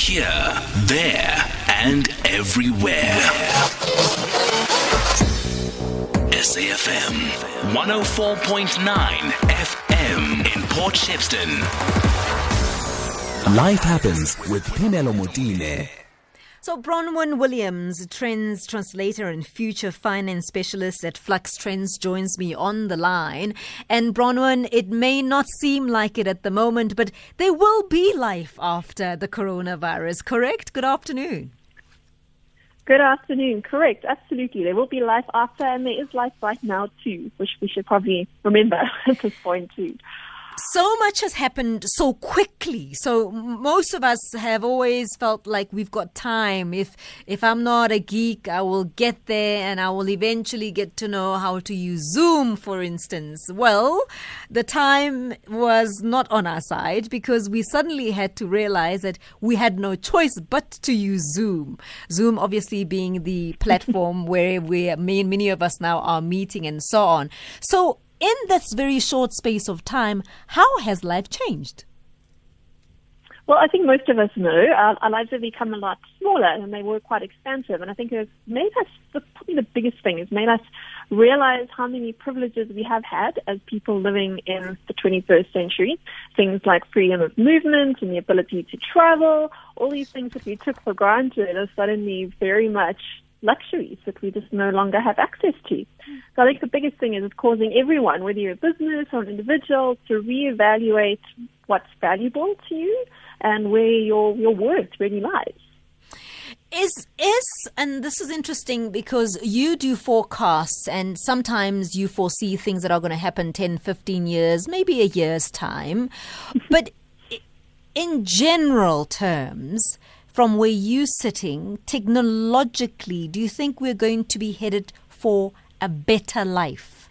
Here, there, and everywhere. SAFM 104.9 FM in Port Shepstone. Life happens with Phemelo Motene. So, Bronwyn Williams, trends translator and future finance specialist at Flux Trends, joins me on the line. And, Bronwyn, it may not seem like it at the moment, but there will be life after the coronavirus, correct? Good afternoon. Good afternoon. Correct. Absolutely. There will be life after, and there is life right now, too, which we should probably remember at this point, too so much has happened so quickly. So most of us have always felt like we've got time. If if I'm not a geek, I will get there and I will eventually get to know how to use Zoom, for instance. Well, the time was not on our side because we suddenly had to realize that we had no choice but to use Zoom. Zoom obviously being the platform where we many of us now are meeting and so on. So in this very short space of time, how has life changed? Well, I think most of us know our, our, lives have become a lot smaller and they were quite expansive. And I think it's made us, the, probably the biggest thing is made us realize how many privileges we have had as people living in the 21st century. Things like freedom of movement and the ability to travel, all these things that we took for granted are suddenly very much luxuries that we just no longer have access to. So I think the biggest thing is it's causing everyone, whether you're a business or an individual, to reevaluate what's valuable to you and where your, your worth really lies. Is is and this is interesting because you do forecasts and sometimes you foresee things that are going to happen 10 15 years maybe a year's time but in general terms from where you're sitting, technologically, do you think we're going to be headed for a better life?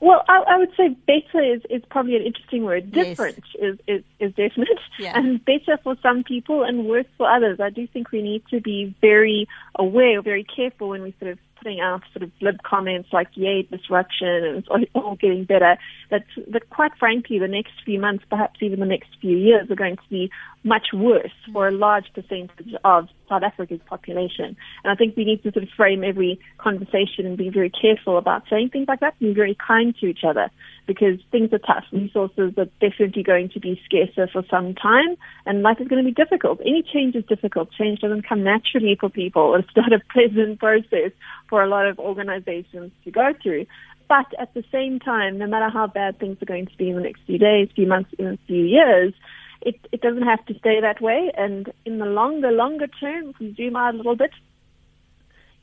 Well, I, I would say better is, is probably an interesting word. Different yes. is, is, is definite. Yeah. And better for some people and worse for others. I do think we need to be very aware, very careful when we sort of putting out sort of glib comments like "yay disruption" and it's all getting better. That that quite frankly, the next few months, perhaps even the next few years, are going to be much worse for a large percentage of South Africa's population. And I think we need to sort of frame every conversation and be very careful about saying things like that and be very kind to each other because things are tough. Resources are definitely going to be scarcer for some time and life is going to be difficult. Any change is difficult. Change doesn't come naturally for people. It's not a pleasant process for a lot of organizations to go through. But at the same time, no matter how bad things are going to be in the next few days, few months, even a few years, it, it doesn't have to stay that way. And in the longer, longer term, if we zoom out a little bit,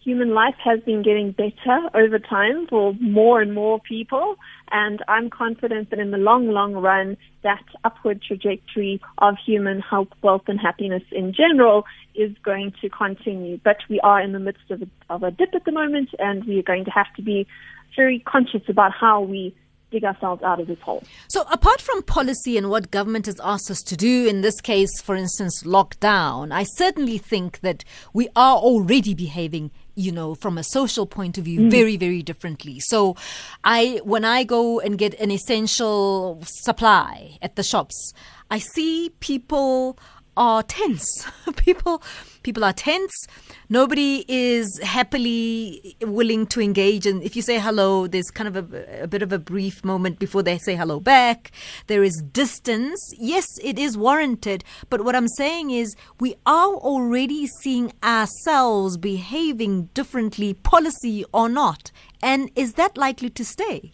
human life has been getting better over time for more and more people. And I'm confident that in the long, long run, that upward trajectory of human health, wealth, and happiness in general is going to continue. But we are in the midst of a, of a dip at the moment, and we are going to have to be very conscious about how we dig ourselves out of this hole. So, apart from policy and what government has asked us to do, in this case, for instance, lockdown, I certainly think that we are already behaving you know from a social point of view mm. very very differently so i when i go and get an essential supply at the shops i see people are tense. people people are tense. Nobody is happily willing to engage. And if you say hello, there's kind of a, a, bit of a brief moment before they say hello back. There is distance. Yes, it is warranted. But what I'm saying is we are already seeing ourselves behaving differently, policy or not. And is that likely to stay?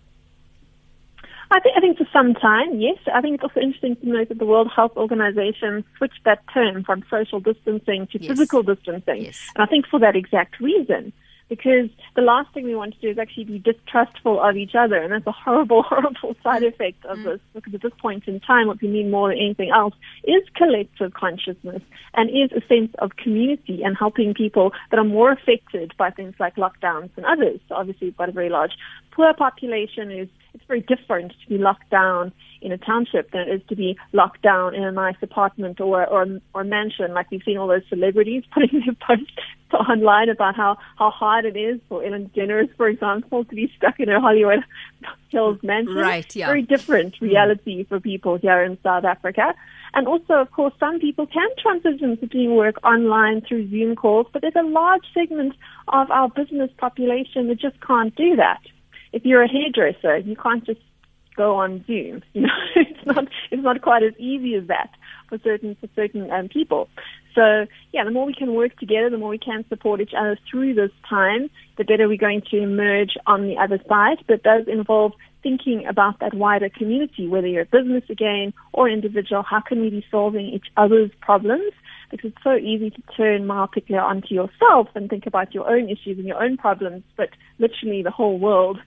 I think, I think for some time, yes. I think it's also interesting to note that the World Health Organization switched that term from social distancing to yes. physical distancing. Yes. And I think for that exact reason. Because the last thing we want to do is actually be distrustful of each other. And that's a horrible, horrible side effect of mm. this. Because at this point in time, what we need more than anything else is collective consciousness and is a sense of community and helping people that are more affected by things like lockdowns than others. So obviously, we've got a very large poor population who's it's very different to be locked down in a township than it is to be locked down in a nice apartment or or, or mansion. Like we've seen all those celebrities putting their posts online about how how hard it is for Ellen DeGeneres, for example, to be stuck in a Hollywood Hills mansion. Right. Yeah. Very different reality mm. for people here in South Africa. And also, of course, some people can transition to doing work online through Zoom calls, but there's a large segment of our business population that just can't do that. If you're a hairdresser, you can't just go on Zoom. You know, it's not it's not quite as easy as that for certain for certain um, people. So yeah, the more we can work together, the more we can support each other through this time, the better we're going to emerge on the other side. But does involve thinking about that wider community, whether you're a business again or individual, how can we be solving each other's problems? Because it's so easy to turn myopically onto yourself and think about your own issues and your own problems, but literally the whole world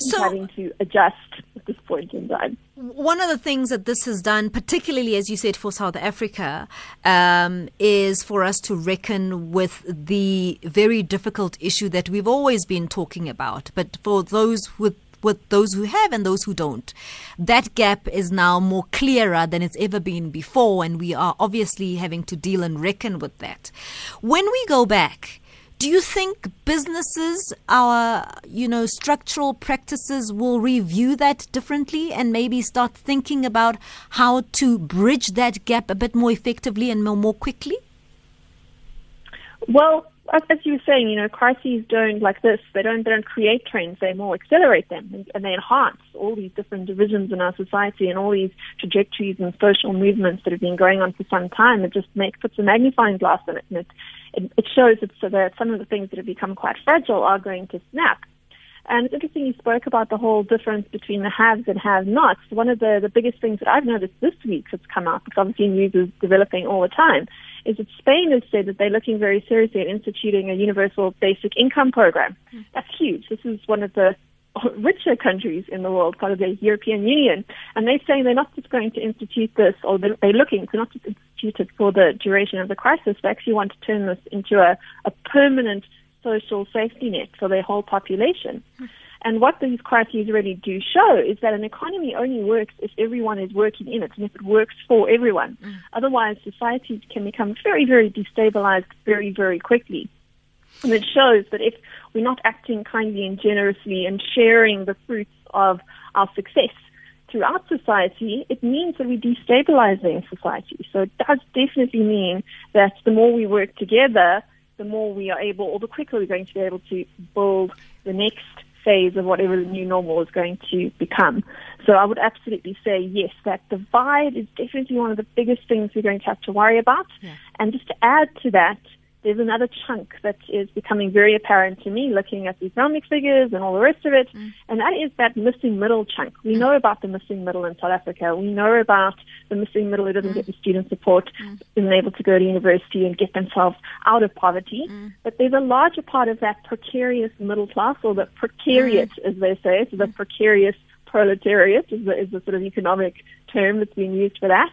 so, having to adjust at this point in time. One of the things that this has done, particularly as you said for South Africa, um, is for us to reckon with the very difficult issue that we've always been talking about. But for those with with those who have and those who don't. That gap is now more clearer than it's ever been before, and we are obviously having to deal and reckon with that. When we go back, do you think businesses, our you know structural practices, will review that differently and maybe start thinking about how to bridge that gap a bit more effectively and more, more quickly? Well, as you were saying, you know, crises don't like this. They don't they don't create trends. They more accelerate them and, and, they enhance all these different divisions in our society and all these trajectories and social movements that have been going on for some time. It just makes puts a magnifying glass on it, and it it, it shows that so that some of the things that have become quite fragile are going to snap. And it's interesting you spoke about the whole difference between the haves and have-nots. One of the, the biggest things that I've noticed this week that's come out, because obviously news is developing all the time, is that Spain has said that they're looking very seriously at instituting a universal basic income program. Mm. That's huge. This is one of the richer countries in the world, part of the European Union. And they're saying they're not just going to institute this, or they're looking to not just institute it for the duration of the crisis, they actually want to turn this into a, a permanent social safety net for their whole population. And what these crises really do show is that an economy only works if everyone is working in it and if it works for everyone. Mm. Otherwise, societies can become very, very destabilized very, very quickly. And it shows that if we're not acting kindly and generously and sharing the fruits of our success throughout society, it means that we're destabilizing society. So it does definitely mean that the more we work together, the more we are able, or the quicker we're going to be able to build the next phase of whatever the new normal is going to become. So I would absolutely say yes, that divide is definitely one of the biggest things we're going to have to worry about. Yeah. And just to add to that, there's another chunk that is becoming very apparent to me looking at the economic figures and all the rest of it, mm. and that is that missing middle chunk. We mm. know about the missing middle in South Africa. We know about the missing middle who doesn't mm. get the student support, mm. isn't able to go to university and get themselves out of poverty. Mm. But there's a larger part of that precarious middle class, or the precariat, mm. as they say, so the precarious proletariat is the, is the sort of economic term that's being used for that.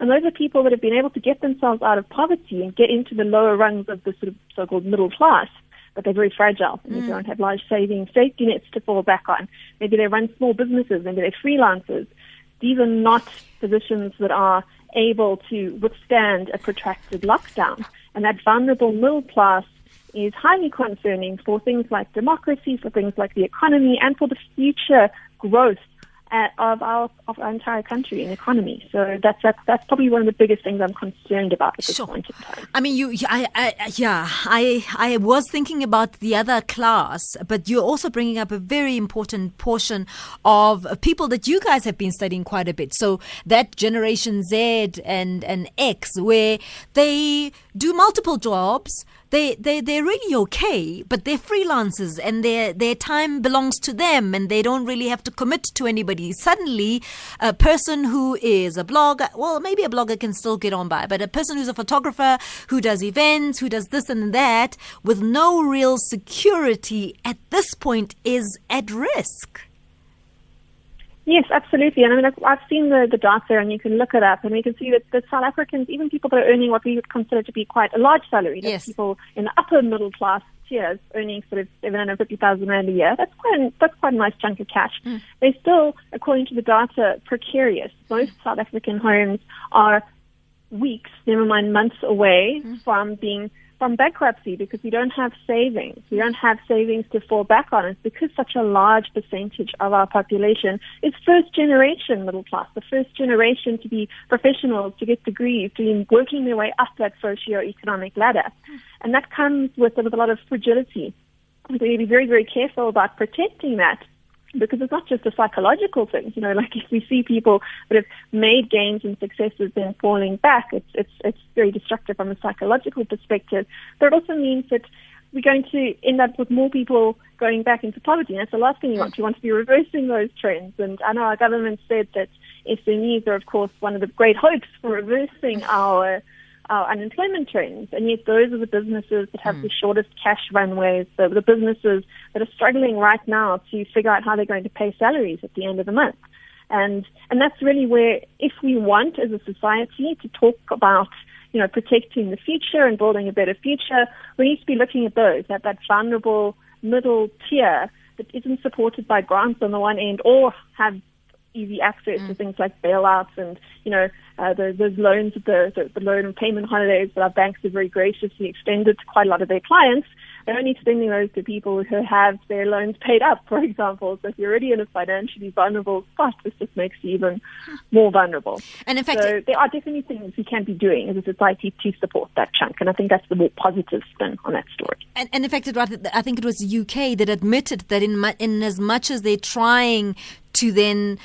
And those are people that have been able to get themselves out of poverty and get into the lower rungs of the sort of so-called middle class. But they're very fragile and mm. they don't have large savings, safety nets to fall back on. Maybe they run small businesses, maybe they're freelancers. These are not positions that are able to withstand a protracted lockdown. And that vulnerable middle class is highly concerning for things like democracy, for things like the economy, and for the future growth of our of our entire country and economy. So that's that's that's probably one of the biggest things I'm concerned about at this sure. point in time. I mean, you, I, I, yeah, I I was thinking about the other class, but you're also bringing up a very important portion of people that you guys have been studying quite a bit. So that Generation Z and and X, where they do multiple jobs they they they're really okay, but they're freelancers and their their time belongs to them, and they don't really have to commit to anybody. Suddenly, a person who is a blogger, well, maybe a blogger can still get on by, but a person who's a photographer who does events, who does this and that, with no real security at this point, is at risk. Yes, absolutely. And I mean, I've, I've seen the, the data and you can look it up and we can see that the South Africans, even people that are earning what we would consider to be quite a large salary, yes. people in the upper middle class tiers earning sort of 750,000 Rand a year, that's quite, that's quite a nice chunk of cash. Mm. They're still, according to the data, precarious. Most South African homes are weeks, never mind months away mm. from being from bankruptcy because we don't have savings. We don't have savings to fall back on. It's because such a large percentage of our population is first generation middle class, the first generation to be professionals, to get degrees, to be working their way up that socio-economic ladder. And that comes with, with a lot of fragility. We need to be very, very careful about protecting that because it's not just a psychological thing. You know, like if we see people that have made gains and successes then falling back, it's it's it's very destructive from a psychological perspective. But it also means that we're going to end up with more people going back into poverty. And that's the last thing you want. You want to be reversing those trends. And I know our government said that SMEs are, of course, one of the great hopes for reversing our our unemployment trends. And yet those are the businesses that have mm. the shortest cash runways, the, the businesses that are struggling right now to figure out how they're going to pay salaries at the end of the month. And, and that's really where, if we want as a society to talk about, you know, protecting the future and building a better future, we need to be looking at those, at that vulnerable middle tier that isn't supported by grants on the one end or have easy access mm. to things like bailouts and, you know, uh, the, those loans, the, the, the loan and payment holidays that our banks have very graciously extended to quite a lot of their clients. They're only extending those to people who have their loans paid up, for example. So if you're already in a financially vulnerable spot, this just makes you even more vulnerable. And in fact, so there are definitely things we can be doing as a society to support that chunk. And I think that's the more positive spin on that story. And, and in fact, I think it was the UK that admitted that in, in as much as they're trying to then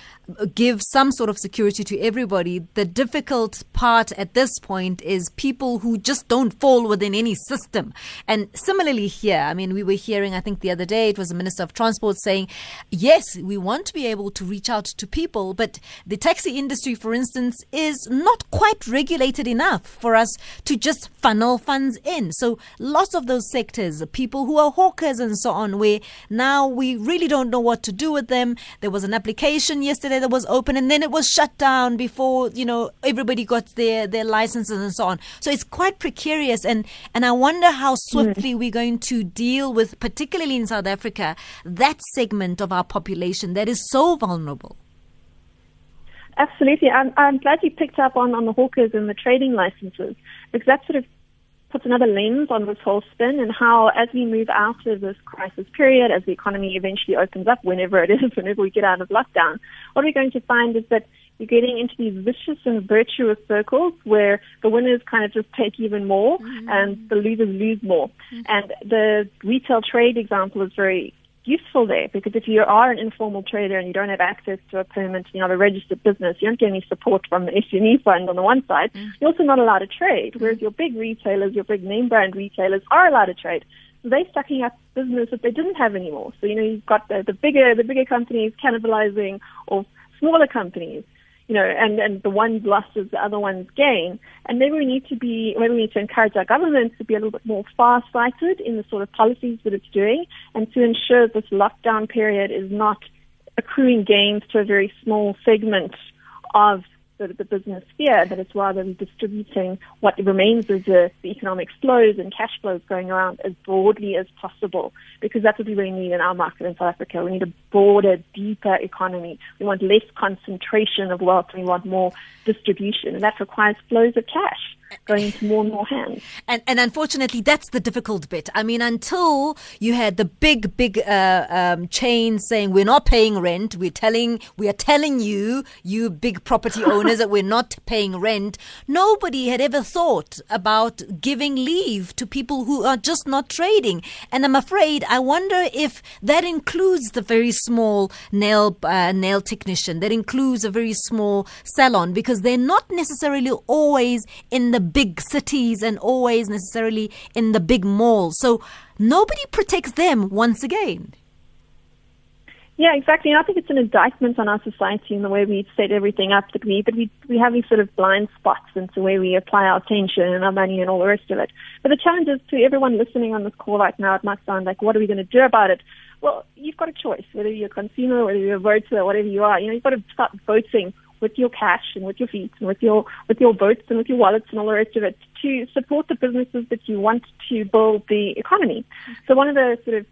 give some sort of security to everybody. The difficult part at this point is people who just don't fall within any system. And similarly here, I mean, we were hearing, I think the other day, it was the Minister of Transport saying, yes, we want to be able to reach out to people, but the taxi industry, for instance, is not quite regulated enough for us to just funnel funds in. So lots of those sectors, people who are hawkers and so on, where now we really don't know what to do with them. There was an application yesterday that was open and then it was shut down before, you know, everybody got their, their licenses and so on. So it's quite precarious and, and I wonder how swiftly mm. we're going to deal with, particularly in South Africa, that segment of our population that is so vulnerable. Absolutely. I'm, I'm glad you picked up on, on the hawkers and the trading licenses because that sort of puts another lens on this whole spin and how, as we move out of this crisis period, as the economy eventually opens up, whenever it is, whenever we get out of lockdown, what we're going to find is that you're getting into these vicious and virtuous circles where the winners kind of just take even more mm-hmm. and the losers lose more. Mm-hmm. And the retail trade example is very useful there because if you are an informal trader and you don't have access to a permit, you're not a registered business, you don't get any support from the SME fund on the one side, mm. you're also not allowed to trade. Whereas your big retailers, your big name brand retailers are allowed to trade. So they're sucking up business that they didn't have anymore. So, you know, you've got the, the bigger, the bigger companies cannibalizing of smaller companies you know, and, and the ones lost as the other ones gain. And maybe we need to be, maybe we need to encourage our government to be a little bit more far-sighted in the sort of policies that it's doing and to ensure this lockdown period is not accruing gains to a very small segment of the, the business sphere, but it's rather distributing what remains of the, the economic flows and cash flows going around as broadly as possible, because that's what we really need in our market in South Africa. We need a broader, deeper economy. We want less concentration of wealth. We want more distribution, and that requires flows of cash going into more and more hands. And, and unfortunately, that's the difficult bit. I mean, until you had the big, big uh, um, chains saying we're not paying rent, we're telling, we are telling you, you big property owners, that we're not paying rent. Nobody had ever thought about giving leave to people who are just not trading. And I'm afraid, I wonder if that includes the very small nail uh, nail technician, that includes a very small salon, because they're not necessarily always in the big cities and always necessarily in the big malls. So nobody protects them once again. Yeah, exactly. And I think it's an indictment on our society and the way we set everything up that we, but we, we have these sort of blind spots into where we apply our attention and our money and all the rest of it. But the challenge is to everyone listening on this call right now, it might sound like, what are we going to do about it? Well, you've got a choice, whether you're a consumer, whether you're a voter, whatever you are. You know, you've got to start voting with your cash and with your feet and with your with your boats and with your wallets and all the rest of it to support the businesses that you want to build the economy. So one of the sort of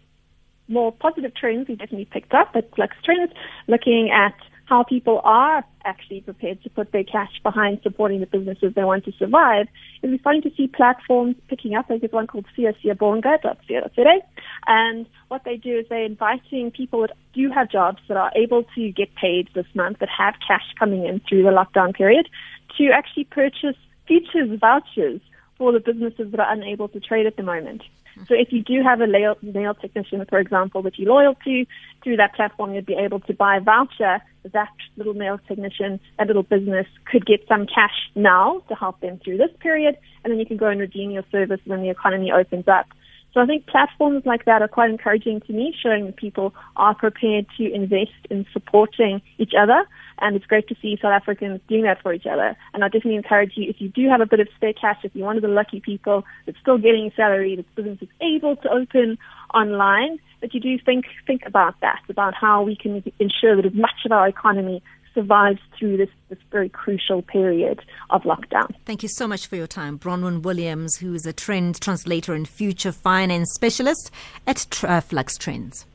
more positive trends we definitely picked up at Flux Trends, looking at how people are actually prepared to put their cash behind supporting the businesses they want to survive, is we're starting to see platforms picking up. There's one called siasiyabonga.co.za. And what they do is they're inviting people that do have jobs that are able to get paid this month, that have cash coming in through the lockdown period, to actually purchase futures vouchers for the businesses that are unable to trade at the moment. So if you do have a nail, nail technician, for example, that you're loyal to, through that platform, you'd be able to buy a voucher. That little nail technician, that little business could get some cash now to help them through this period, and then you can go and redeem your service when the economy opens up. So I think platforms like that are quite encouraging to me, showing that people are prepared to invest in supporting each other. And it's great to see South Africans doing that for each other. And I definitely encourage you, if you do have a bit of spare cash, if you're one of the lucky people that's still getting a salary, that business is able to open online, that you do think, think about that, about how we can ensure that as much of our economy survives through this, this very crucial period of lockdown. Thank you so much for your time. Bronwyn Williams, who is a trend translator and future finance specialist at uh, Flux Trends.